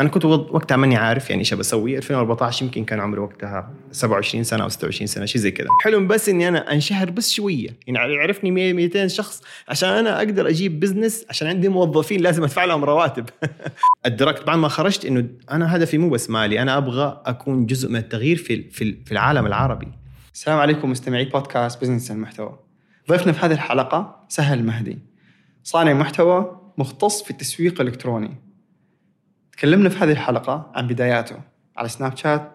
أنا كنت وق- وقتها ماني عارف يعني إيش بسوي. 2014 يمكن كان عمري وقتها 27 سنة أو 26 سنة شيء زي كذا حلم بس إني أنا أنشهر بس شوية. يعني يعرفني 100 200 شخص عشان أنا أقدر أجيب business عشان عندي موظفين لازم أدفع لهم رواتب. أدركت بعد ما خرجت إنه أنا هدفي مو بس مالي أنا أبغى أكون جزء من التغيير في في في العالم العربي. السلام عليكم مستمعي بودكاست business المحتوى ضيفنا في هذه الحلقة سهل المهدي. صانع محتوى مختص في التسويق الإلكتروني. تكلمنا في هذه الحلقة عن بداياته على سناب شات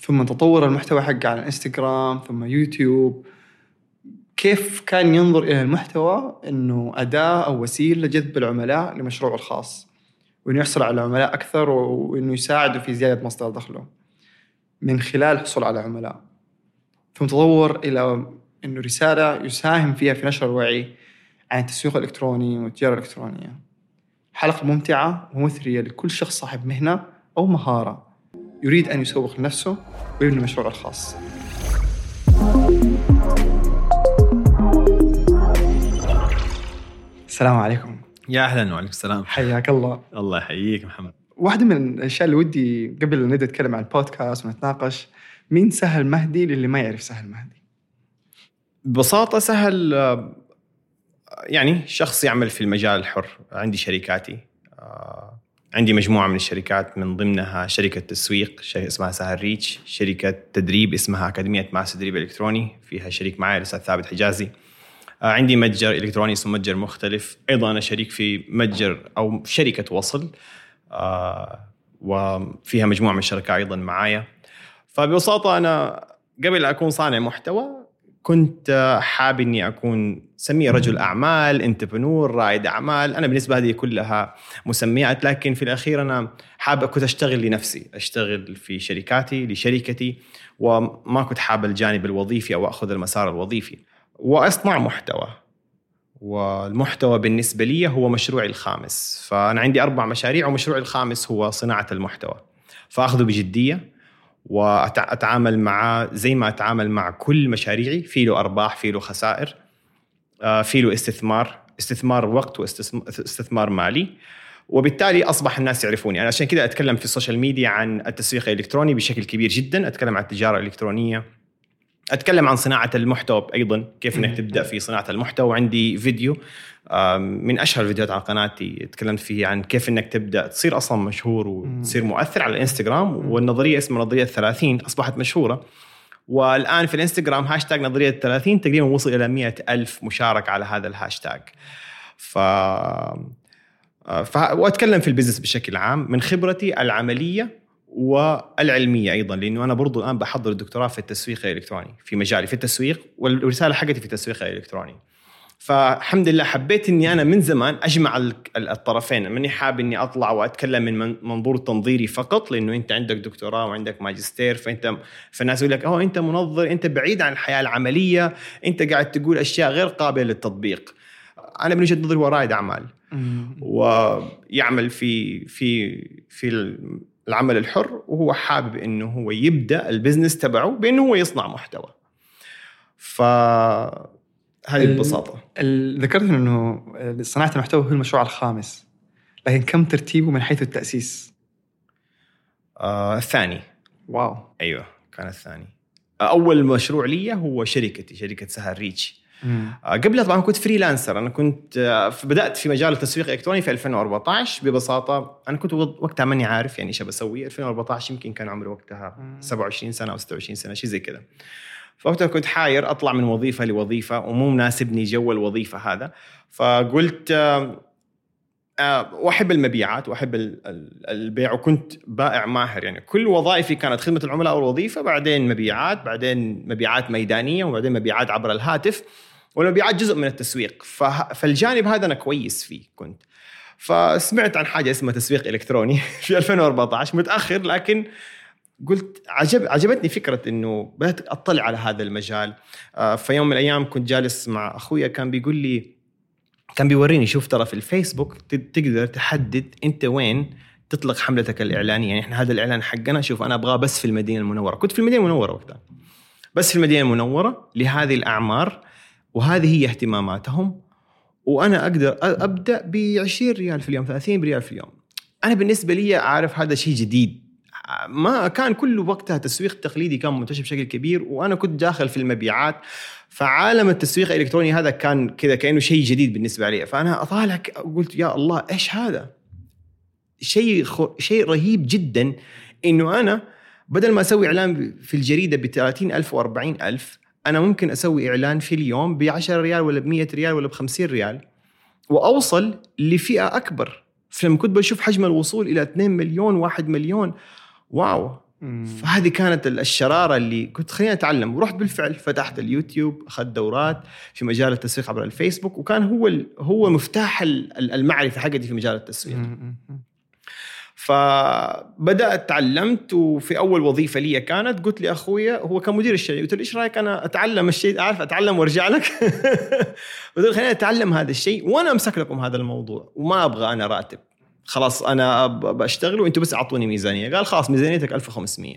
ثم تطور المحتوى حقه على انستغرام ثم يوتيوب كيف كان ينظر إلى المحتوى؟ أنه أداة أو وسيلة لجذب العملاء لمشروعه الخاص وأنه يحصل على عملاء أكثر وأنه يساعده في زيادة مصدر دخله من خلال الحصول على عملاء. ثم تطور إلى أنه رسالة يساهم فيها في نشر الوعي عن التسويق الإلكتروني والتجارة الإلكترونية. حلقة ممتعة ومثرية لكل شخص صاحب مهنة أو مهارة يريد أن يسوق لنفسه ويبني مشروعه الخاص. السلام عليكم. يا أهلا وعليكم السلام. حياك الله. الله يحييك محمد. واحدة من الأشياء اللي ودي قبل أن نبدأ نتكلم عن البودكاست ونتناقش مين سهل مهدي للي ما يعرف سهل مهدي؟ ببساطة سهل آه، يعني شخص يعمل في المجال الحر. عندي شركاتي. آه، عندي مجموعة من الشركات من ضمنها شركة تسويق اسمها سهل ريتش شركة تدريب اسمها أكاديمية ماس تدريب إلكتروني فيها شريك معي الأستاذ ثابت حجازي. آه، عندي متجر إلكتروني اسمه متجر مختلف. أيضا أنا شريك في متجر أو شركة وصل. آه، وفيها مجموعة من الشركاء أيضا معايا. فببساطة أنا قبل أكون صانع محتوى كنت حابب إني أكون سميه رجل أعمال انتربرنور رائد أعمال. أنا بالنسبة هذه كلها مسميات لكن في الأخير أنا حابب كنت أشتغل لنفسي أشتغل في شركاتي لشركتي وما كنت حابب الجانب الوظيفي أو أخذ المسار الوظيفي. وأصنع محتوى. والمحتوى بالنسبة لي هو مشروعي الخامس. فأنا عندي أربع مشاريع ومشروعي الخامس هو صناعة المحتوى. فأخذه بجدية واتعامل معاه زي ما أتعامل مع كل مشاريعي في له أرباح في له خسائر آه، في له استثمار استثمار وقت واستثمار مالي. وبالتالي أصبح الناس يعرفوني. أنا عشان كذا أتكلم في ال social media عن التسويق الإلكتروني بشكل كبير جدا. أتكلم عن التجارة الإلكترونية أتكلم عن صناعة المحتوى أيضا كيف إنك تبدأ في صناعة المحتوى. وعندي فيديو من أشهر الفيديوهات على قناتي تكلمت فيه عن كيف إنك تبدأ تصير أصلا مشهور وتصير مؤثر على الإنستغرام. والنظرية اسمها نظرية 30 أصبحت مشهورة. والآن في الإنستغرام هاشتاج نظرية 30 تقريبا وصل إلى 100 ألف مشاركة على هذا الهاشتاج ف ف... وأتكلم في ال business بشكل عام. من خبرتي العملية والعلمية أيضا لأنه أنا برضو الآن بحضر الدكتوراه في التسويق الإلكتروني في مجالي في التسويق والرسالة حقتي في التسويق الإلكتروني. فالحمد لله حبيت إني أنا من زمان أجمع ال- ال- الطرفين ماني حاب إني أطلع وأتكلم من من- منظور تنظيري فقط لأنه أنت عندك دكتوراه وعندك ماجستير فأنت فالناس يقول لك أوه أنت منظر أنت بعيد عن الحياة العملية أنت قاعد تقول أشياء غير قابلة للتطبيق. أنا من وجهة نظري هو رائد أعمال. ويعمل في في في العمل الحر وهو حابب إنه هو يبدأ ال business تبعه بإنه هو يصنع محتوى. ف هذه ببساطه ذكرت إنه صناعة المحتوى هو المشروع الخامس لكن كم ترتيبه من حيث التأسيس؟ آه الثاني. wow. أيوه كان الثاني. أول مشروع لي هو شركتي شركة سهل Reach. قبلها طبعا كنت freelancer أنا كنت آه، بدأت في مجال التسويق الإلكتروني في 2014 ببساطة أنا كنت وقتها ماني عارف يعني إيش بسوي 2014 يمكن كان عمري وقتها 27 سنة أو 26 سنة شيء زي كذا. فوقتها كنت حاير أطلع من وظيفة لوظيفة ومو مناسبني جو الوظيفة هذا. فقلت وأحب المبيعات وأحب البيع وكنت بائع ماهر. يعني كل وظائفي كانت خدمة العملاء أو الوظيفة بعدين مبيعات بعدين مبيعات ميدانية وبعدين مبيعات عبر الهاتف. والمبيعات جزء من التسويق. فالجانب هذا أنا كويس فيه كنت. فسمعت عن حاجة اسمها تسويق إلكتروني في 2014 متأخر لكن قلت عجب عجبتني فكرة إنه بدأت أطلع على هذا المجال. آه، في يوم من الأيام كنت جالس مع أخويا كان بيقول لي كان بيوريني شوف ترى في الفيسبوك تقدر تحدد أنت وين تطلق حملتك الإعلانية. يعني إحنا هذا الإعلان حقنا شوف أنا أبغاه بس في المدينة المنورة. كنت في المدينة المنورة وقتها. بس في المدينة المنورة لهذه الأعمار وهذه هي اهتماماتهم وأنا أقدر أبدأ ب 20 ريال في اليوم 30 ريال في اليوم. أنا بالنسبة لي عارف هذا شيء جديد. ما كان كله وقتها تسويق تقليدي كان منتشر بشكل كبير وأنا كنت داخل في المبيعات. فعالم التسويق الإلكتروني هذا كان كذا كأنه شيء جديد بالنسبة لي. فأنا اطالع قلت يا الله إيش هذا؟ شيء خ... شيء رهيب جدا إنه أنا بدل ما أسوي إعلان في الجريدة ب 30000 و 40000 أنا ممكن أسوي إعلان في اليوم ب 10 ريال ولا ب 100 ريال ولا ب 50 ريال وأوصل لفئة أكبر. فلما كنت بشوف حجم الوصول إلى 2 مليون 1 مليون واو! فهذه كانت الشرارة اللي كنت خليني أتعلم. ورحت بالفعل فتحت اليوتيوب أخذت دورات في مجال التسويق عبر الفيسبوك وكان هو هو مفتاح المعرفة حقتي في مجال التسويق. فبدأت تعلمت وفي أول وظيفة لي كانت قلت لي اخويا هو كان مدير الشيء قلت له إيش رأيك أنا أتعلم الشيء أعرف أتعلم وأرجع لك؟ قلت له خليني أتعلم هذا الشيء وأنا أمسك لكم هذا الموضوع وما أبغى أنا راتب. خلاص أنا بشتغل وأنتم بس أعطوني ميزانية. قال خلاص ميزانيتك 1500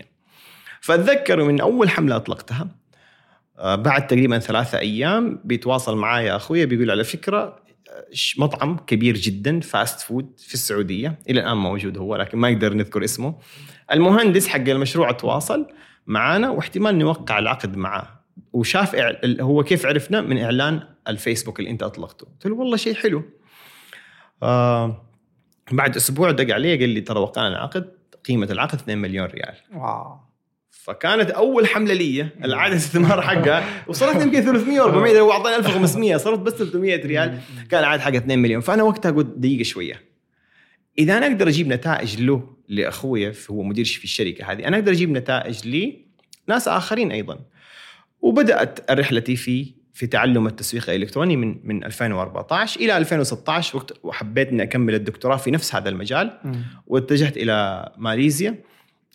فاتذكر من أول حملة أطلقتها آه، بعد تقريبا ثلاثة أيام بيتواصل معايا أخويا بيقول على فكرة مطعم كبير جدا fast food في السعودية إلى الآن موجود هو لكن ما يقدر نذكر اسمه. المهندس حق المشروع تواصل معانا واحتمال نوقع العقد معاه. وشاف هو كيف عرفنا؟ من إعلان الفيسبوك اللي أنت أطلقته. قلت له والله شيء حلو. آه بعد أسبوع دق علي قال لي ترى وقعنا العقد قيمة العقد 2 مليون ريال. wow. فكانت أول حملة لي العاده الاستثمار حقها وصرفت يمكن 300 و400 لو اعطاني 1500 صرفت بس 300 ريال. كان العائد حقها 2 مليون. فأنا وقتها قلت دقيقة شوية. إذا أنا أقدر أجيب نتائج له لاخويا هو مدير في الشركة هذه أنا أقدر أجيب نتائج لي ناس آخرين أيضا. وبدأت رحلتي في في تعلم التسويق الإلكتروني من من 2014 إلى 2016 وقت وحبيت إني أكمل الدكتوراه في نفس هذا المجال. واتجهت إلى ماليزيا.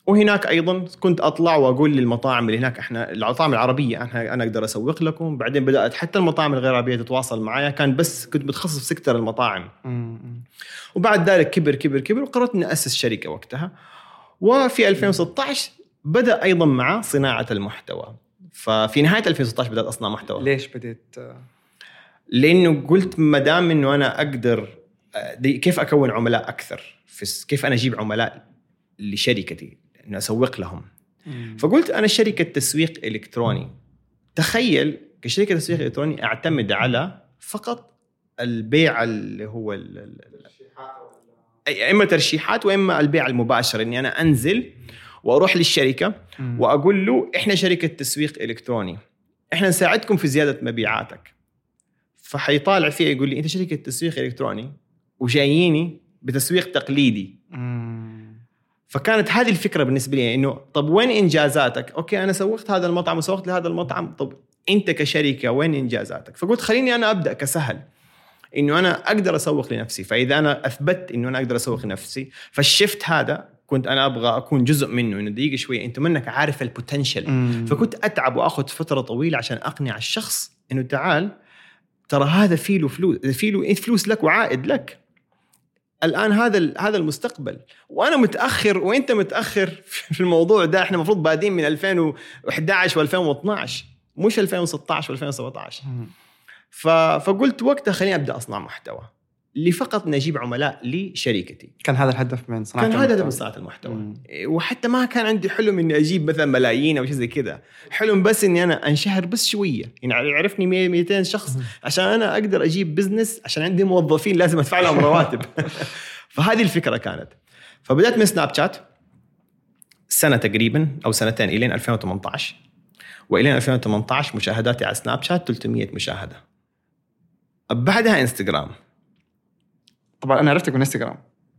وهناك أيضا كنت أطلع وأقول للمطاعم اللي هناك إحنا المطاعم العربية أنا أنا أقدر أسوق لكم. بعدين بدأت حتى المطاعم الغير عربيه تتواصل معي كان بس كنت متخصص في سكتر المطاعم. وبعد ذلك كبر كبر كبر وقررت إني أسس شركة وقتها. وفي 2016 بدأ أيضا مع صناعة المحتوى. ففي نهاية 2016 بدأت أصنع محتوى. ليش بديت؟ لأنه قلت ما دام إنه أنا أقدر كيف أكون عملاء أكثر؟ في كيف أنا أجيب عملاء لشركتي؟ إنه أسوق لهم. مم. فقلت أنا شركة تسويق إلكتروني. تخيل كشركة تسويق إلكتروني أعتمد على فقط البيع اللي هو إما ترشيحات وإما البيع المباشر. إني أنا أنزل وأروح للشركة وأقول له إحنا شركة تسويق إلكتروني. إحنا نساعدكم في زيادة مبيعاتك. فحيطالع فيها يقول لي أنت شركة تسويق إلكتروني وجاييني بتسويق تقليدي. فكانت هذه الفكرة بالنسبة لي إنه طب وين إنجازاتك؟ أوكي أنا سوقت هذا المطعم وسوقت لهذا المطعم طب أنت كشركة وين إنجازاتك؟ فقلت خليني أنا أبدأ كسهل إنه أنا أقدر أسوق لنفسي. فإذا أنا أثبت إنه أنا أقدر أسوق لنفسي فالشفت هذا كنت أنا أبغى أكون جزء منه إنه دقيقة شوية أنت منك عارف البوتنشل فكنت أتعب وأخذ فترة طويلة عشان أقنع الشخص إنه تعال ترى هذا في له فلوس في له فلوس لك وعائد لك. الآن هذا هذا المستقبل. وأنا متأخر وأنت متأخر في الموضوع ده. إحنا المفروض بادين من 2011 و2012 مش 2016 و2017 فقلت وقتها خليني أبدأ أصنع محتوى. لفقط اني أجيب عملاء لشركتي. كان هذا الهدف من صناعة كان هذا. من صناعة المحتوى. مم. وحتى ما كان عندي حلم إني أجيب مثلا ملايين أو شيء زي كذا. حلم بس إني أنا أنشهر بس شوية. يعني يعرفني 100 200 شخص عشان أنا أقدر أجيب بزنس عشان عندي موظفين لازم أدفع لهم رواتب. فهذه الفكرة كانت. فبدأت من سناب شات سنة تقريبا أو سنتين إلين 2018 وإلين 2018 مشاهداتي على سناب شات 300 مشاهدة. بعدها انستغرام طبعا أنا عرفتك من إنستغرام.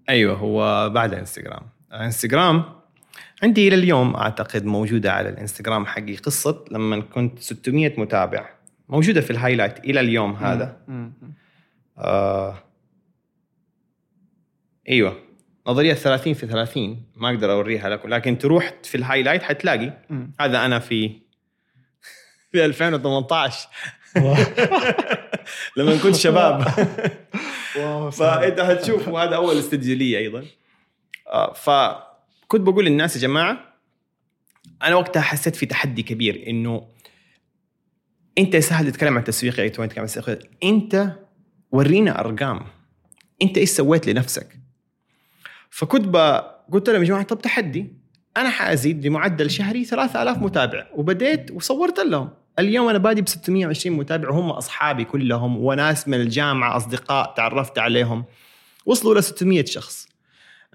أيوه هو بعد إنستغرام. إنستغرام عندي إلى اليوم أعتقد موجودة على الإنستغرام حقي قصة لما كنت 600 متابع. موجودة في ال highlight إلى اليوم هذا. مم. آه أيوه. نظرية 30 في 30 ما أقدر أوريها لكم لكن تروح في الهايلايت حتلاقي. مم. هذا أنا في في 2018 لما كنت شباب. فانت هتشوف وهذا أول استديو لي أيضا. آه، فكنت بقول للناس يا جماعة أنا وقتها حسيت في تحدي كبير إنه أنت سهل تتكلم عن تسويق اي تتكلم عن تسويق أنت ورينا أرقام. أنت إيش سويت لنفسك؟ فكنت. قلت لهم يا جماعة طب تحدي. أنا حأزيد بمعدل شهري 3000 متابع وبديت وصورت لهم. اليوم أنا بادي ب 620 متابع وهم أصحابي كلهم وناس من الجامعة أصدقاء تعرفت عليهم. وصلوا ل 600 شخص.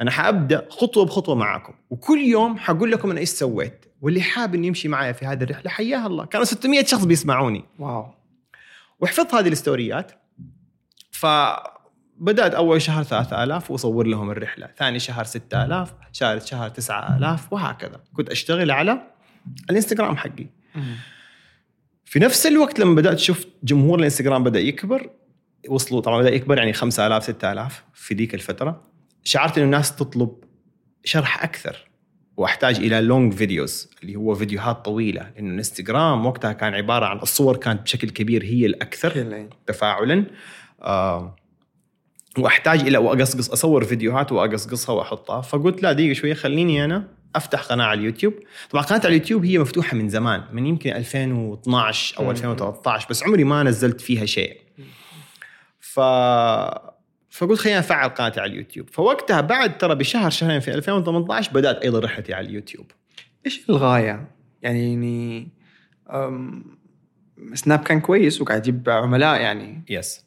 أنا حأبدأ خطوة بخطوة معاكم وكل يوم حقول لكم أنا إيش سويت واللي حاب إنه يمشي معايا في هذه الرحلة حياه الله. كانوا 600 شخص بيسمعوني. wow. وحفظت هذه ال stories فبدأت أول شهر 3000 وأصور لهم الرحلة، ثاني شهر 6000، ثالث شهر 9000 وهكذا، كنت أشتغل على الإنستغرام حقي. في نفس الوقت لما بدأت شفت جمهور الإنستغرام بدأ يكبر وصلوا طبعا بدأ يكبر يعني 5000 6000 في ذيك الفترة. شعرت إنه الناس تطلب شرح أكثر وأحتاج إلى long videos اللي هو فيديوهات طويلة لأنه الإنستغرام وقتها كان عبارة عن الصور كانت بشكل كبير هي الأكثر. تفاعلا. آه وأحتاج إلى وأقصقص أصور فيديوهات وأقصقصها وأحطها. فقلت لا دقيقة شوية خليني أنا أفتح قناة على اليوتيوب. طبعا قناة على اليوتيوب هي مفتوحة من زمان من يمكن 2012 أو 2013 بس عمري ما نزلت فيها شيء. ف فقلت خليني أفعل قناتي على اليوتيوب. فوقتها بعد ترى بشهر شهرين في 2018 بدأت أيضا رحلتي على اليوتيوب. إيش الغاية؟ يعني يعني أم، سناب كان كويس وقاعد يجيب عملاء يعني. يس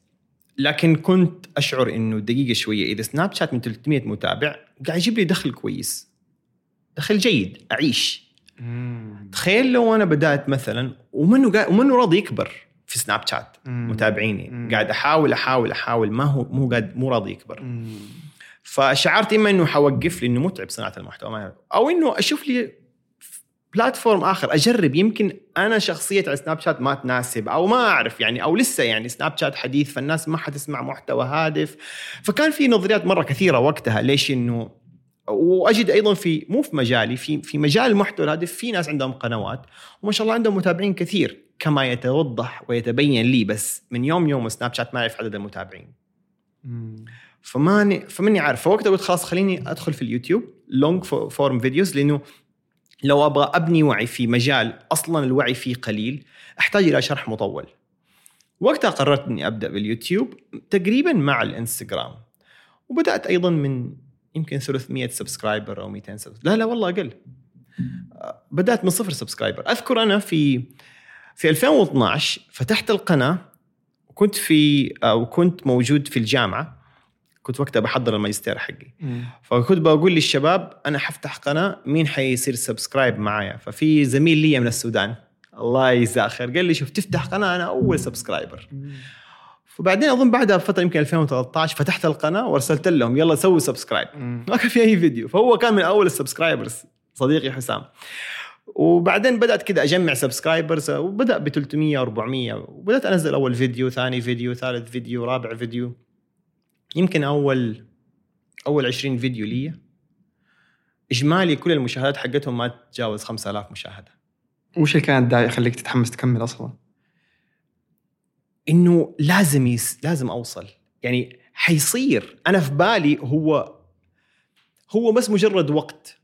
لكن كنت أشعر إنه دقيقة شوية إذا سناب شات من 300 متابع قاعد يجيب لي دخل كويس. دخل جيد أعيش. تخيل لو أنا بدأت مثلا ومنه ومنه راضي يكبر في سناب شات مم. متابعيني؟ مم. قاعد أحاول أحاول أحاول ما هو مو قاعد مو راضي يكبر. مم. فشعرت إما إنه حوقف لأنه متعب صناعة المحتوى أو إنه أشوف لي platform آخر أجرب. يمكن أنا شخصية على سناب شات ما تناسب أو ما أعرف يعني أو لسه يعني سناب شات حديث فالناس ما حتسمع محتوى هادف. فكان في نظريات مرة كثيرة وقتها ليش إنه وأجد أيضا في مو في مجالي في في مجال المحتوى الهادف في ناس عندهم قنوات وما شاء الله عندهم متابعين كثير كما يتوضح ويتبين لي بس من يوم يوم سناب شات ما يعرف عدد المتابعين مم. فماني فماني عارف فوقتها قلت خلاص خليني أدخل في اليوتيوب long form videos لأنه لو أبغى أبني وعي في مجال أصلا الوعي فيه قليل أحتاج إلى شرح مطول. وقتها قررت إني أبدأ باليوتيوب تقريبا مع الإنستغرام. وبدأت أيضا من يمكن 300 subscriber أو 200 subscriber لا لا والله أقل. بدأت من صفر subscriber، أذكر أنا في في 2012 فتحت القناة وكنت في وكنت موجود في الجامعة. كنت وقتها بحضر الماجستير حقي. مم. فكنت بقول للشباب أنا حفتح قناة مين حيصير subscribe معايا؟ ففي زميل لي من السودان الله يجزاه خير قال لي شوف تفتح قناة أنا أول subscriber فبعدين أظن بعدها بفترة يمكن 2013 فتحت القناة وأرسلت لهم يلا سووا subscribe. ما كان في أي فيديو. فهو كان من أول ال subscribers صديقي حسام. وبعدين بدأت كذا أجمع subscribers وبدأ ب 300 400 وبدأت أنزل أول فيديو ثاني فيديو ثالث فيديو رابع فيديو. يمكن أول أول 20 فيديو لي. إجمالي كل المشاهدات حقتهم ما تتجاوز 5000 مشاهدة. وش اللي كان داعي يخليك تتحمس تكمل أصلا؟ إنه لازم يس... لازم أوصل. يعني حيصير. أنا في بالي هو هو بس مجرد وقت.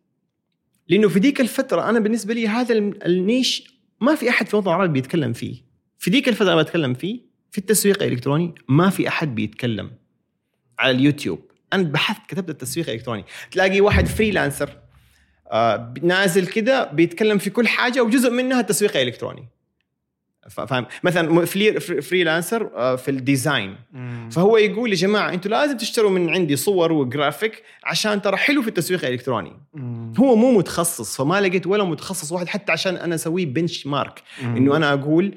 لأنه في ذيك الفترة أنا بالنسبة لي هذا النيش ما في أحد في الوطن العربي بيتكلم فيه. في ذيك الفترة أنا بتكلم فيه. في التسويق الإلكتروني ما في أحد بيتكلم على اليوتيوب. أنا بحثت كتبت التسويق الإلكتروني. تلاقي واحد freelancer آه نازل كده بيتكلم في كل حاجة وجزء منها التسويق الإلكتروني. فاهم؟ مثلا free freelancer آه، في ال design فهو يقول يا جماعة أنتم لازم تشتروا من عندي صور وجرافيك عشان ترى حلو في التسويق الإلكتروني. هو مو متخصص فما لقيت ولا متخصص واحد حتى عشان أنا أسويه benchmark إنه أنا أقول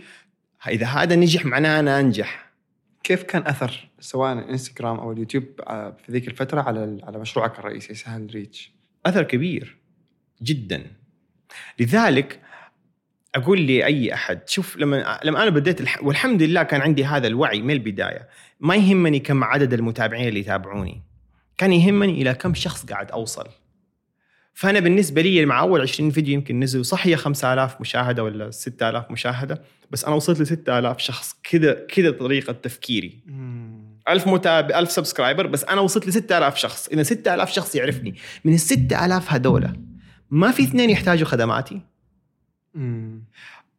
إذا هذا نجح معناه أنا أنجح. كيف كان أثر سواء الانستغرام أو اليوتيوب آه، في ذيك الفترة على على مشروعك الرئيسي؟ سهل ريتش أثر كبير جدا. لذلك أقول لاي أحد شوف لما لما أنا بديت الح... والحمد لله كان عندي هذا الوعي من البداية. ما يهمني كم عدد المتابعين اللي يتابعوني كان يهمني إلى كم شخص قاعد أوصل. فأنا بالنسبة لي مع أول 20 فيديو يمكن نزلوا صح هي 5000 مشاهدة ولا 6000 مشاهدة بس أنا وصلت ل 6000 شخص كذا كذا طريقة تفكيري. 1000 متابع 1000 سبسكرايبر بس أنا وصلت ل 6000 شخص. إذا 6000 شخص يعرفني من ال 6000 هذول ما في اثنين يحتاجوا خدماتي.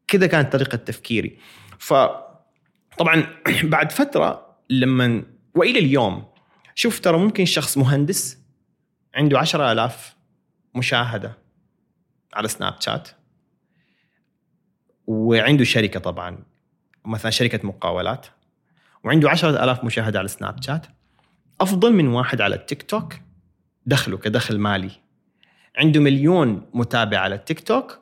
كذا كانت طريقة تفكيري. ف طبعا بعد فترة لما وإلى اليوم شوف ترى ممكن شخص مهندس عنده 10000 مشاهدة على سناب شات. وعنده شركة طبعا مثلا شركة مقاولات. وعنده 10000 مشاهدة على سناب شات. أفضل من واحد على التيك توك دخله كدخل مالي. عنده مليون متابع على التيك توك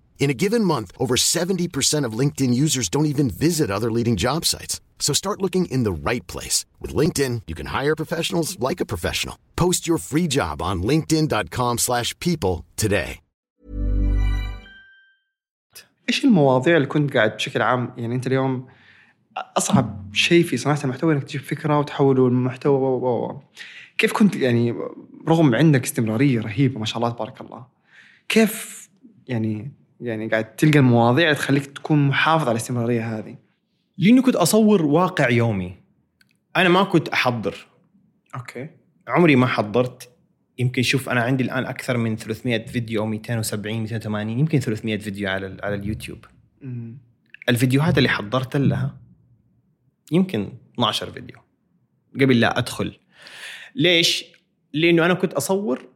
In a given month, over 70% of LinkedIn users don't even visit other leading job sites. So start looking in the right place. With LinkedIn, you can hire professionals like a professional. Post your free job on linkedin.com slash people today. ايش المواضيع اللي كنت قاعد بشكل عام يعني انت اليوم اصعب شيء في صناعه المحتوى انك تجيب فكره وتحوله لمحتوى و- و- و- كيف كنت يعني رغم عندك استمراريه رهيبه ما شاء الله تبارك الله كيف يعني يعني قاعد تلقى المواضيع تخليك تكون محافظ على الاستمرارية هذه. لأني كنت أصور واقع يومي. أنا ما كنت أحضر. أوكي. عمري ما حضرت. يمكن شوف أنا عندي الآن أكثر من 300 فيديو أو 270 280 يمكن 300 فيديو على على اليوتيوب. مم. الفيديوهات اللي حضرت لها يمكن 12 فيديو قبل لا أدخل. ليش؟ لأنه أنا كنت أصور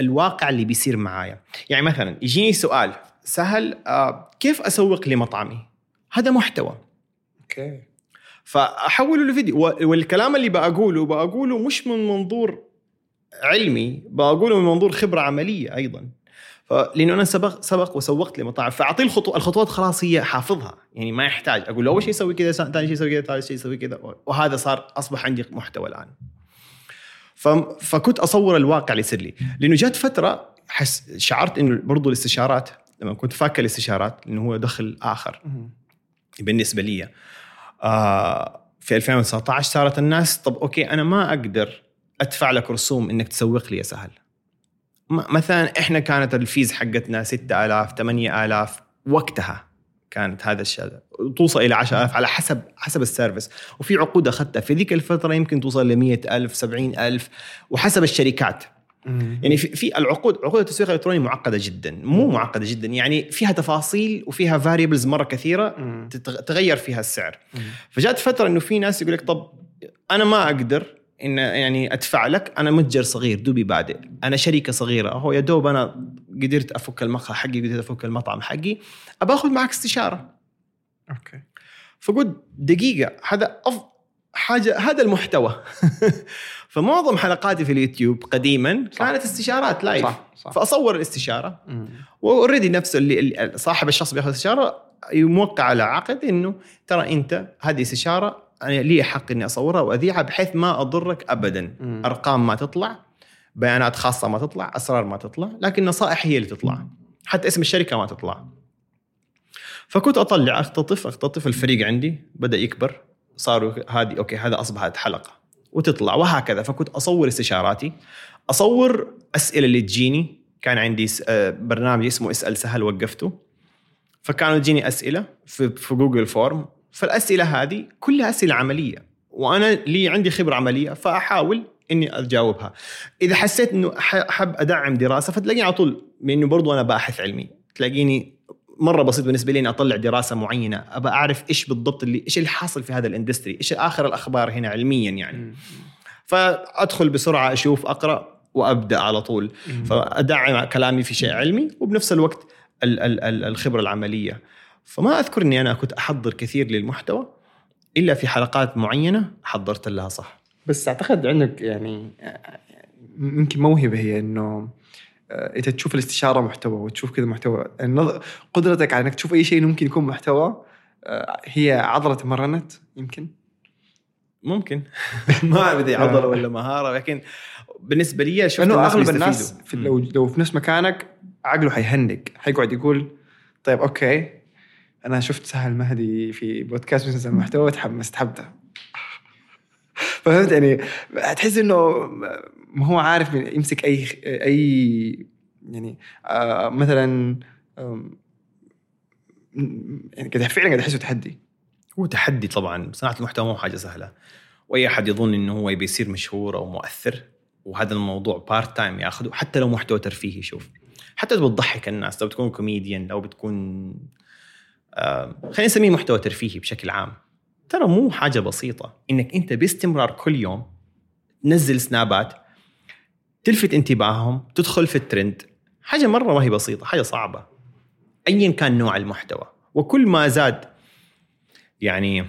الواقع اللي بيصير معايا. يعني مثلا يجيني سؤال. سهل آه كيف أسوق لمطعمي؟ هذا محتوى. أوكي. فأحوله لفيديو. والكلام اللي بقوله بقوله مش من منظور علمي بقوله من منظور خبرة عملية أيضا. فلانه أنا سبق سبق وسوقت لمطاعم فأعطيه الخطوات الخطوات خلاص هي حافظها. يعني ما يحتاج. أقول له أول شيء يسوي كذا ثاني شيء يسوي كذا ثالث شيء يسوي كذا. وهذا صار أصبح عندي محتوى الآن. ف... فكنت أصور الواقع اللي يصير لي. لأنه جات فترة حس شعرت إنه برضو الاستشارات لما كنت فاكر الاستشارات لأنه هو دخل آخر. بالنسبة لي. آه في 2019 صارت الناس طب أوكي أنا ما أقدر أدفع لك رسوم إنك تسوق لي يا سهل. مثلا إحنا كانت ال fees حقتنا 6000 8000 وقتها كانت هذا الشيء. توصل إلى 10000 على حسب حسب ال service. وفي عقود أخذتها. في ذيك الفترة يمكن توصل ل 100000 70000 وحسب الشركات. يعني في, في العقود عقود التسويق الإلكتروني معقدة جدا مو معقدة جدا يعني فيها تفاصيل وفيها variables مرة كثيرة مم. تتغ- تغير فيها السعر. فجات فترة إنه في ناس يقول لك طب أنا ما أقدر إن يعني أدفع لك أنا متجر صغير دوبي بادئ أنا شركة صغيرة هو يا دوب أنا قدرت أفك المقهى حقي قدرت أفك المطعم حقي أبى آخذ معك استشارة. okay. فقلت دقيقة هذا أف... حاجة هذا المحتوى. فمعظم حلقاتي في اليوتيوب قديما صح. كانت استشارات live صح صح. فأصور الاستشارة. و already نفسه اللي صاحب الشخص بياخذ استشارة يوقع على عقد إنه ترى أنت هذه استشارة أنا لي حق إني أصورها وأذيعها بحيث ما أضرك ابدا. مم. أرقام ما تطلع بيانات خاصة ما تطلع أسرار ما تطلع لكن نصائح هي اللي تطلع. حتى اسم الشركة ما تطلع. فكنت أطلع أختطف أختطف الفريق عندي بدأ يكبر صاروا هذه أوكي هذا أصبحت حلقة. وتطلع وهكذا. فكنت أصور استشاراتي أصور أسئلة اللي تجيني. كان عندي آه، برنامج اسمه اسأل سهل وقفته فكانوا تجيني أسئلة في, Google Form فالأسئلة هذه كلها أسئلة عملية وأنا لي عندي خبرة عملية فأحاول إني أجاوبها. إذا حسيت إنه حاب أدعم دراسة فتلاقيني على طول لأنه برضو أنا باحث علمي. تلاقيني مرة بسيط بالنسبة لي إني أطلع دراسة معينة أبى أعرف إيش بالضبط اللي إيش اللي حاصل في هذا ال industry إيش آخر الأخبار هنا علميا يعني. فأدخل بسرعة أشوف أقرأ وأبدأ على طول. فأدعم كلامي في شيء علمي وبنفس الوقت ال- ال- ال- الخبرة العملية. فما أذكر إني أنا كنت أحضر كثير للمحتوى إلا في حلقات معينة حضرت لها صح. بس أعتقد عندك يعني آه، يمكن موهبة هي إنه آه، إنت تشوف الاستشارة محتوى وتشوف كذا محتوى. قدرتك على إنك تشوف أي شيء ممكن يكون محتوى آه، هي عضلة تمرنت يمكن؟ ممكن. ما اعرف اذا عضلة ولا مهارة لكن بالنسبة لي شفت الناس أغلب. الناس في لو لو في نفس مكانك عقله حيهنق حيقعد يقول طيب أوكي أنا شفت سهل مهدي في بودكاست مسلسل محتوى تحمست حبدا فهمت؟ يعني تحس إنه ما هو عارف يمسك أي أي يعني آه مثلا آم، يعني قاعد فعلا قاعد احسه تحدي. هو تحدي طبعا صناعة المحتوى مو حاجة سهلة. وأي أحد يظن إنه هو يبي يصير مشهور أو مؤثر وهذا الموضوع part time ياخذه حتى لو محتوى ترفيهي شوف. حتى لو بتضحك الناس لو بتكون كوميديان لو بتكون آه خلينا نسميه محتوى ترفيهي بشكل عام. ترى مو حاجة بسيطة إنك أنت باستمرار كل يوم تنزل سنابات تلفت انتباههم تدخل في الترند. حاجة مرة ما هي بسيطة حاجة صعبة. ايا كان نوع المحتوى. وكل ما زاد يعني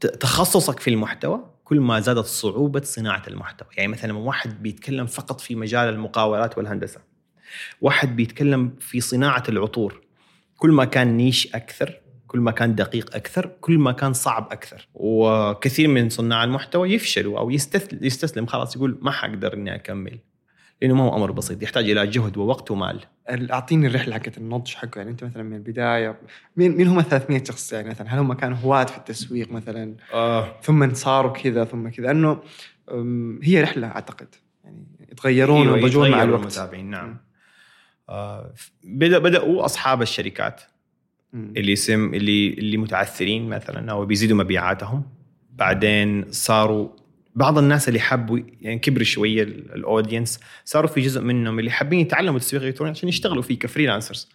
تخصصك في المحتوى كل ما زادت صعوبة صناعة المحتوى. يعني مثلا واحد بيتكلم فقط في مجال المقاولات والهندسة واحد بيتكلم في صناعة العطور كل ما كان نيش أكثر كل ما كان دقيق أكثر كل ما كان صعب أكثر. وكثير من صناع المحتوى يفشلوا أو يستسلم, يستسلم خلاص يقول ما حقدر إني أكمل. لأنه ما هو أمر بسيط يحتاج إلى جهد ووقت ومال. أعطيني الرحلة حقت النضج حقه يعني أنت مثلا من البداية مين مين هم 300 شخص؟ يعني مثلا هل هم كانوا هواة في التسويق مثلا؟ آه. ثم صاروا كذا ثم كذا. انه هي رحلة أعتقد. يعني يتغيرون أيوة، ويضجون مع الوقت. المتابعين نعم. آه بدا بدأوا أصحاب الشركات. اللي سم اللي اللي متعثرين مثلا أو بيزيدوا مبيعاتهم. بعدين صاروا بعض الناس اللي حبوا يعني كبر شوية ال- ال audience صاروا في جزء منهم اللي حابين يتعلموا التسويق الالكتروني عشان يشتغلوا فيه ك freelancers.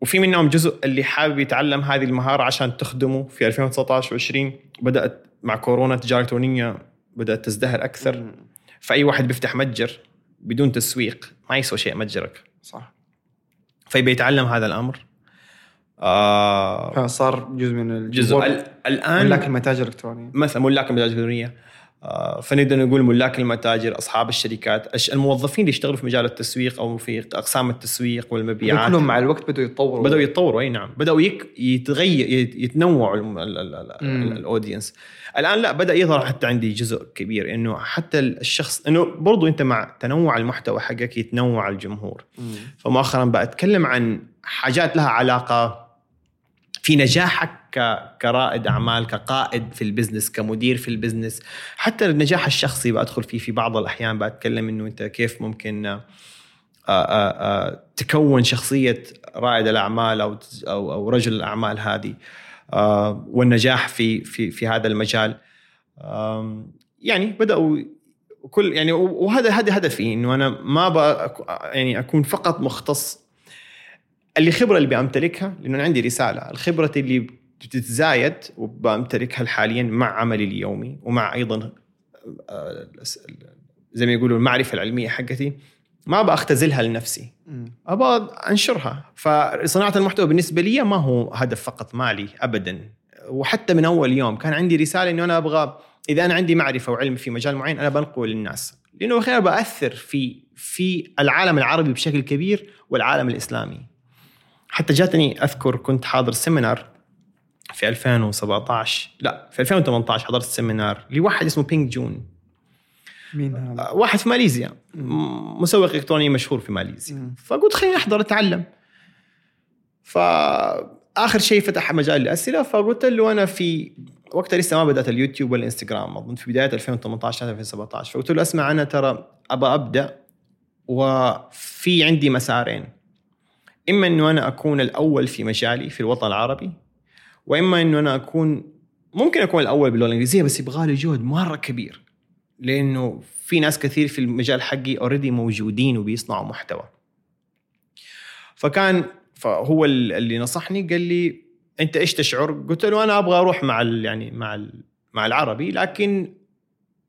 وفي منهم جزء اللي حابب يتعلم هذه المهارة عشان تخدمه في 2019 و20 بدأت مع كورونا التجاره الالكترونيه بدأت تزدهر أكثر. فأي واحد بيفتح متجر بدون تسويق ما يسوى شيء متجرك. صح. فيبي يتعلم هذا الأمر. آه فصار جزء من جزء الجزء ال- الآن ملاك المتاجر الإلكترونية. مثلا ملاك المتاجر الإلكترونية. فنقدر نقول ملاك المتاجر أصحاب الشركات الش- الموظفين اللي يشتغلوا في مجال التسويق أو في أقسام التسويق والمبيعات. كلهم مع الوقت بدوا يتطوروا. بدأوا يتطوروا أي نعم. بدأوا يك يتغير يت- يتنوعوا. الأودينس. الآن لا بدأ يظهر حتى عندي جزء كبير إنه حتى الشخص إنه برضو أنت مع تنوع المحتوى حقك يتنوع الجمهور. مم. فمؤخرا بتكلم عن حاجات لها علاقة في نجاحك كرائد أعمال كقائد في ال business كمدير في ال business حتى النجاح الشخصي بدخل فيه في بعض الأحيان بتكلم إنه أنت كيف ممكن آه، آه، آه، تكون شخصية رائد الأعمال أو أو رجل الأعمال هذه والنجاح في في في هذا المجال. يعني بدأوا كل يعني وهذا هذا هدفي إنه أنا ما يعني أكون فقط مختص اللي خبرة اللي بأمتلكها لأنه عندي رسالة الخبرة اللي بتتزايد وبأمتلكها حاليا مع عملي اليومي ومع أيضا آه، زي ما يقولوا المعرفة العلمية حقتي ما بختزلها لنفسي. مم. أبغى أنشرها. فصناعة المحتوى بالنسبة لي ما هو هدف فقط مالي ابدا. وحتى من أول يوم كان عندي رسالة إنه أنا أبغى إذا أنا عندي معرفة وعلم في مجال معين أنا بنقله للناس. لأنه أخيرا بأثر في في العالم العربي بشكل كبير والعالم الإسلامي. حتى جاتني أذكر كنت حاضر seminar في 2017 لا في 2018 حضرت seminar لواحد اسمه بينج جون مين هذا؟ واحد في ماليزيا. مسوق إلكتروني مشهور في ماليزيا. مم. فقلت خليني أحضر أتعلم. فاخر شيء فتح مجال الاسئله فقلت له أنا في وقتها لسه ما بدأت اليوتيوب والإنستغرام أظن في بداية 2018 2017 فقلت له أسمع أنا ترى ابى أبدأ وفي عندي مسارين. إما إنه أنا أكون الأول في مجالي في الوطن العربي وإما إنه أنا أكون ممكن أكون الأول باللغة الإنجليزية بس يبغى لي جهد مرة كبير لأنه في ناس كثير في المجال حقي اوريدي موجودين وبيصنعوا محتوى فكان فهو اللي نصحني قال لي أنت إيش تشعر؟ قلت له أنا أبغى أروح مع ال يعني مع ال مع العربي لكن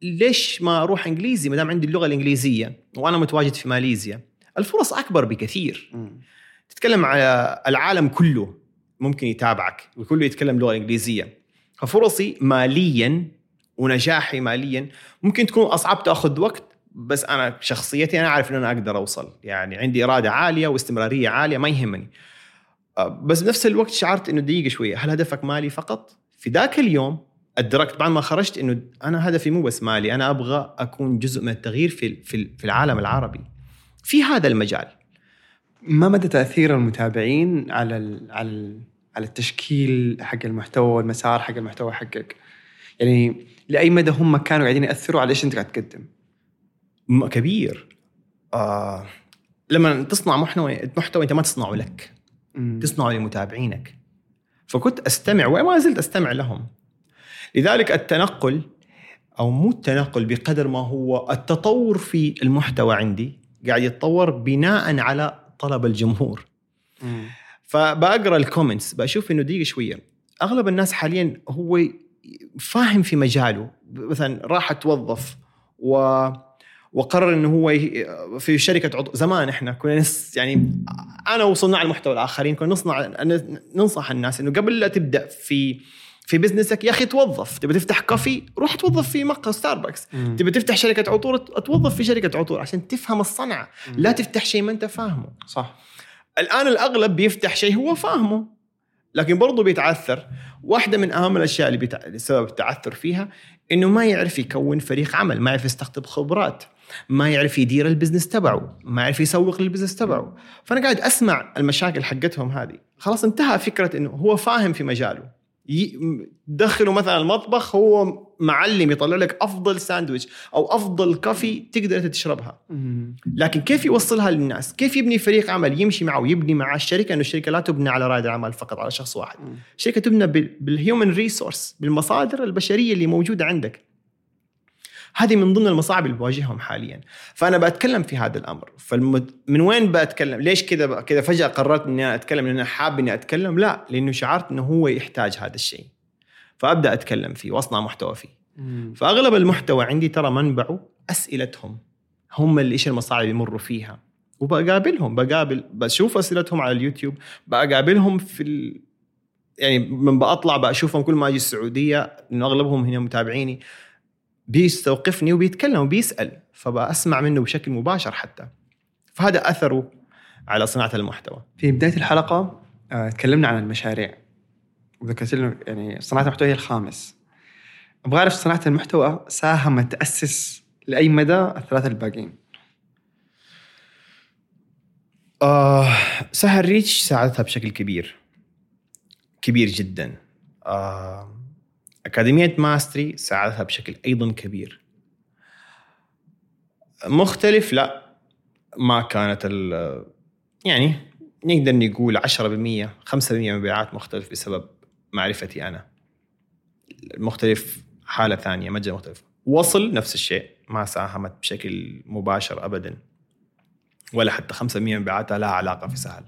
ليش ما أروح إنجليزي ما دام عندي اللغة الإنجليزية وأنا متواجد في ماليزيا الفرص أكبر بكثير مم. تتكلم على العالم كله ممكن يتابعك وكله يتكلم لغة إنجليزية. ففرصي ماليا ونجاحي ماليا ممكن تكون أصعب تأخذ وقت بس أنا شخصيتي أنا عارف إن أنا أقدر أوصل. يعني عندي إرادة عالية واستمرارية عالية ما يهمني. أه، بس بنفس الوقت شعرت إنه دقيقة شوية هل هدفك مالي فقط؟ في ذاك اليوم أدركت بعد ما خرجت إنه أنا هدفي مو بس مالي أنا أبغى أكون جزء من التغيير في في في العالم العربي. في هذا المجال. ما مدى تأثير المتابعين على ال على ال على التشكيل حق المحتوى والمسار حق المحتوى حقك؟ يعني لأي مدى هم كانوا قاعدين يأثروا على إيش أنت قاعد تقدم؟ كبير. آه لما تصنع محتوى محتوى أنت ما تصنعه لك. تصنعه لمتابعينك. فكنت أستمع وما زلت أستمع لهم. لذلك التنقل أو مو التنقل بقدر ما هو التطور في المحتوى عندي قاعد يتطور بناء على طلب الجمهور. مم. فبقرا الكومنتس بشوف إنه دقيقة شوية. أغلب الناس حاليا هو فاهم في مجاله. مثلا راح توظف و وقرر إنه هو في شركة عضو. زمان إحنا كنا نس يعني أنا وصناع المحتوى الآخرين كنا نصنع ننصح الناس إنه قبل لا تبدأ في في بزنسك يا أخي توظف تبي تفتح كافي روح توظف في مقهى ستاربكس مم. تبي تفتح شركة عطور؟ توظف في شركة عطور عشان تفهم الصنعة. لا تفتح شيء ما أنت فاهمه. صح. الآن الأغلب بيفتح شيء هو فاهمه لكن برضه بيتعثر. واحدة من أهم الأشياء اللي بيتع... سبب التعثر فيها إنه ما يعرف يكون فريق عمل ما يعرف يستقطب خبرات ما يعرف يدير ال business تبعه ما يعرف يسوق لل business تبعه. فأنا قاعد أسمع المشاكل حقتهم هذه. خلاص انتهى فكرة إنه هو فاهم في مجاله. ي- دخله مثلا المطبخ هو معلم يطلع لك أفضل ساندويتش أو أفضل كافي تقدر أنت تشربها. لكن كيف يوصلها للناس؟ كيف يبني فريق عمل يمشي معه ويبني مع الشركة إنه الشركة لا تبنى على رائد الأعمال فقط على شخص واحد. الشركة تبنى بال human resource بالمصادر البشرية اللي موجودة عندك. هذه من ضمن المصاعب اللي بواجههم حاليا. فأنا بتكلم في هذا الأمر. فالمد... من وين بتكلم ليش كذا كذا فجأة قررت إني أنا أتكلم؟ لأن حاب إني أتكلم؟ لا لأنه شعرت إنه هو يحتاج هذا الشيء. فأبدأ أتكلم فيه وأصنع محتوى فيه. مم. فأغلب المحتوى عندي ترى منبعه أسئلتهم. هم اللي إيش المصاعب اللي يمروا فيها. وبقابلهم بقابل بشوف أسئلتهم على اليوتيوب بقابلهم في ال... يعني من بطلع بشوفهم كل ما أجي السعودية إنه أغلبهم هنا متابعيني. بيستوقفني وبيتكلم وبيسأل فبسمع منه بشكل مباشر حتى. فهذا أثره على صناعة المحتوى. في بداية الحلقة آه، تكلمنا عن المشاريع. وذكرت لنا يعني صناعة المحتوى هي الخامس. أبغى أعرف صناعة المحتوى ساهمت تأسس لأي مدى الثلاثة الباقيين؟ آه سهل ريتش ساعدتها بشكل كبير. كبير جدا. آه أكاديمية ماستري ساعدتها بشكل أيضا كبير. مختلف لا ما كانت يعني نقدر نقول 10% 5% من المبيعات مختلف بسبب معرفتي أنا. المختلف حالة ثانية مجال مختلف. وصل نفس الشيء ما ساهمت بشكل مباشر أبدا. ولا حتى 5% من مبيعاتها لها علاقة في سهل.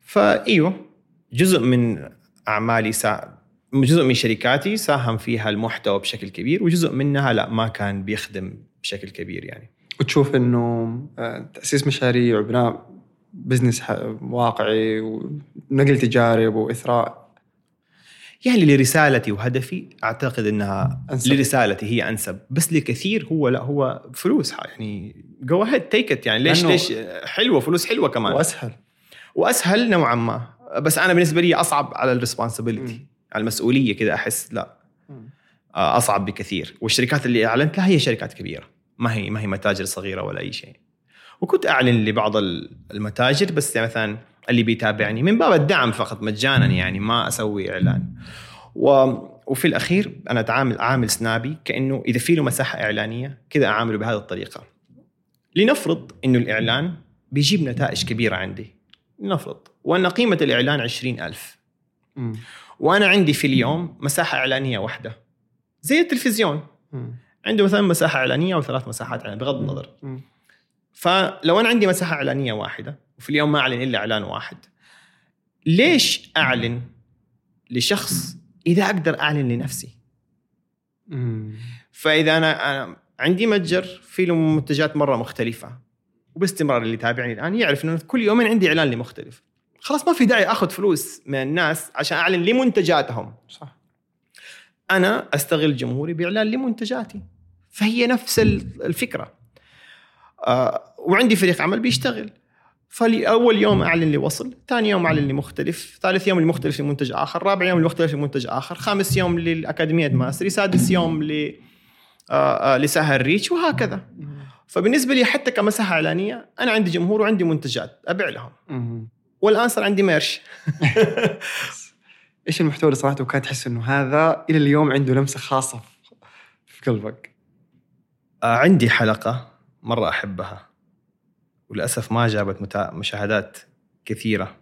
فايوه جزء من أعمالي سا... جزء من شركاتي ساهم فيها المحتوى بشكل كبير وجزء منها لا ما كان بيخدم بشكل كبير يعني. وتشوف إنه آه، تأسيس مشاريع وبناء business واقعي ونقل تجارب واثراء يعني لرسالتي وهدفي أعتقد إنها أنسب. لرسالتي هي أنسب. بس لكثير هو لا هو فلوس يعني go ahead take يعني. ليش ليش حلوة فلوس حلوة كمان. وأسهل. وأسهل نوعا ما. بس أنا بالنسبة لي أصعب على الريسبونسبيلتي المسؤولية كذا أحس لا. آه، أصعب بكثير. والشركات اللي أعلنت لها هي شركات كبيرة. ما هي ما هي متاجر صغيرة ولا أي شيء. وكنت أعلن لبعض ال- المتاجر بس يعني مثلا اللي بيتابعني. من باب الدعم فقط مجانا يعني ما أسوي إعلان. و وفي الأخير أنا اتعامل عامل سنابي كأنه إذا في له مساحة إعلانية كذا أعامله بهذه الطريقة. لنفرض إنه الإعلان بيجيب نتائج كبيرة عندي. لنفرض. وأن قيمة الإعلان عشرين ألف. مم. وأنا عندي في اليوم مساحة إعلانية واحدة زي التلفزيون. عنده مثلا مساحة إعلانية أو ثلاث مساحات إعلانية بغض النظر. فلو أنا عندي مساحة إعلانية واحدة وفي اليوم ما أعلن إلا إعلان واحد ليش أعلن لشخص إذا أقدر أعلن لنفسي. فإذا أنا أنا عندي متجر في له منتجات مرة مختلفة وباستمرار اللي يتابعني الآن يعرف إنه كل يومين عندي إعلان لمختلف خلاص ما في داعي أخذ فلوس من الناس عشان أعلن لمنتجاتهم. صح. أنا أستغل جمهوري بإعلان لمنتجاتي. فهي نفس ال- الفكرة. آه وعندي فريق عمل بيشتغل. فاول يوم أعلن لوصل ثاني يوم أعلن لمختلف ثالث يوم لمختلف لمنتج آخر رابع يوم لمختلف لمنتج آخر خامس يوم للأكاديمية ماستري سادس يوم ل آه آه لسهل ريتش وهكذا. فبالنسبة لي حتى كمساحة إعلانية أنا عندي جمهور وعندي منتجات أبيع لهم. والآن صار عندي ميرش إيش المحتوى اللي صنعته وكان تحس إنه هذا إلى اليوم عنده لمسة خاصة في- قلبك؟ آه، عندي حلقة مرة أحبها. وللأسف ما جابت متا... مشاهدات كثيرة.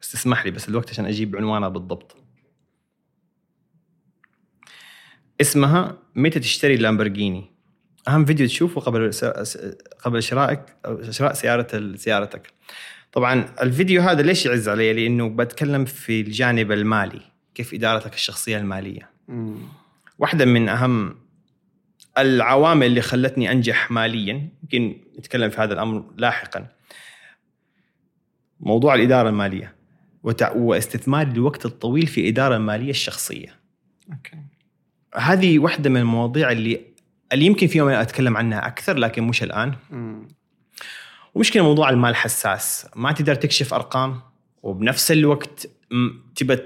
بس تسمح لي بس الوقت عشان أجيب عنوانها بالضبط. اسمها متى تشتري لامبرجيني أهم فيديو تشوفه قبل قبل شرائك شراء سيارة سيارتك. طبعا الفيديو هذا ليش يعز علي؟ لأنه بتكلم في الجانب المالي كيف إدارتك الشخصية المالية. مم. واحدة من أهم العوامل اللي خلتني أنجح ماليا يمكن نتكلم في هذا الأمر لاحقا موضوع الإدارة المالية وتع- واستثمار الوقت الطويل في الإدارة المالية الشخصية. أوكي. هذه واحدة من المواضيع اللي اللي يمكن في يوم أتكلم عنها أكثر لكن مش الآن. مم. ومشكلة موضوع المال حساس. ما تقدر تكشف أرقام وبنفس الوقت تبى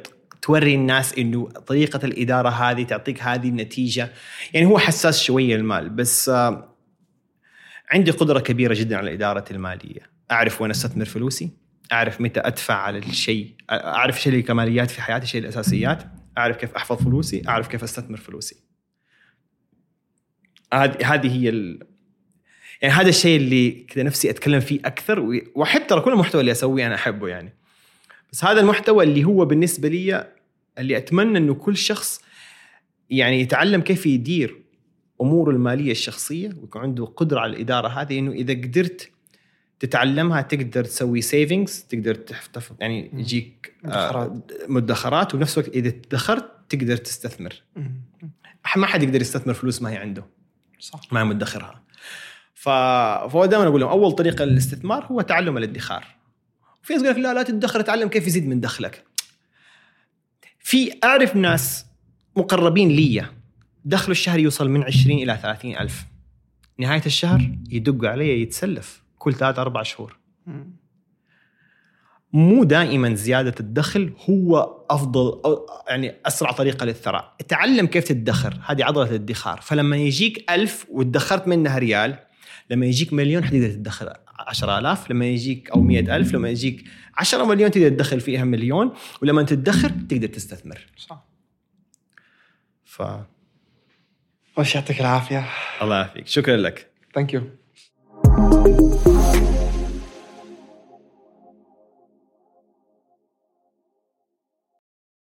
توري الناس إنه طريقة الإدارة هذه تعطيك هذه النتيجة. يعني هو حساس شوية المال بس آه، عندي قدرة كبيرة جدا على الإدارة المالية. أعرف وين أستثمر فلوسي أعرف متى أدفع على الشيء أعرف إيش اللي كماليات في حياتي شيء الأساسيات أعرف كيف أحفظ فلوسي أعرف كيف أستثمر فلوسي. هذه هذه هي. يعني هذا الشيء اللي كذا نفسي أتكلم فيه أكثر وأحب ترى كل المحتوى اللي أسويه أنا أحبه يعني بس هذا المحتوى اللي هو بالنسبة لي اللي أتمنى إنه كل شخص يعني يتعلم كيف يدير أموره المالية الشخصية ويكون عنده قدرة على الإدارة هذه إنه إذا قدرت تتعلمها تقدر تسوي سيفنجز تقدر تحتفظ يعني يجيك آه، مدخرات. مدخرات وبنفس الوقت إذا ادخرت تقدر تستثمر. ما حد يقدر يستثمر فلوس ما هي عنده صح ما مدخرها. فهو دائما أقول لهم أول طريقة للاستثمار هو تعلم الادخار. في ناس يقول لك لا لا تدخر تعلم كيف يزيد من دخلك. في أعرف ناس مقربين لي دخله الشهري يوصل من 20 إلى 30 ألف. نهاية الشهر يدق علي يتسلف كل ثلاث أربع شهور. مو دائما زيادة الدخل هو أفضل أو يعني أسرع طريقة للثراء، تعلم كيف تدخر، هذه عضلة الادخار، فلما يجيك ألف وادخرت منها ريال لما يجيك مليون حتقدر تدخر 10000 لما يجيك أو مئة ألف لما يجيك 10 مليون تقدر تدخل فيها مليون ولما تدخر تقدر تستثمر. صح. ف وش يعطيك العافية. الله يعافيك. شكرا لك. ثانك يو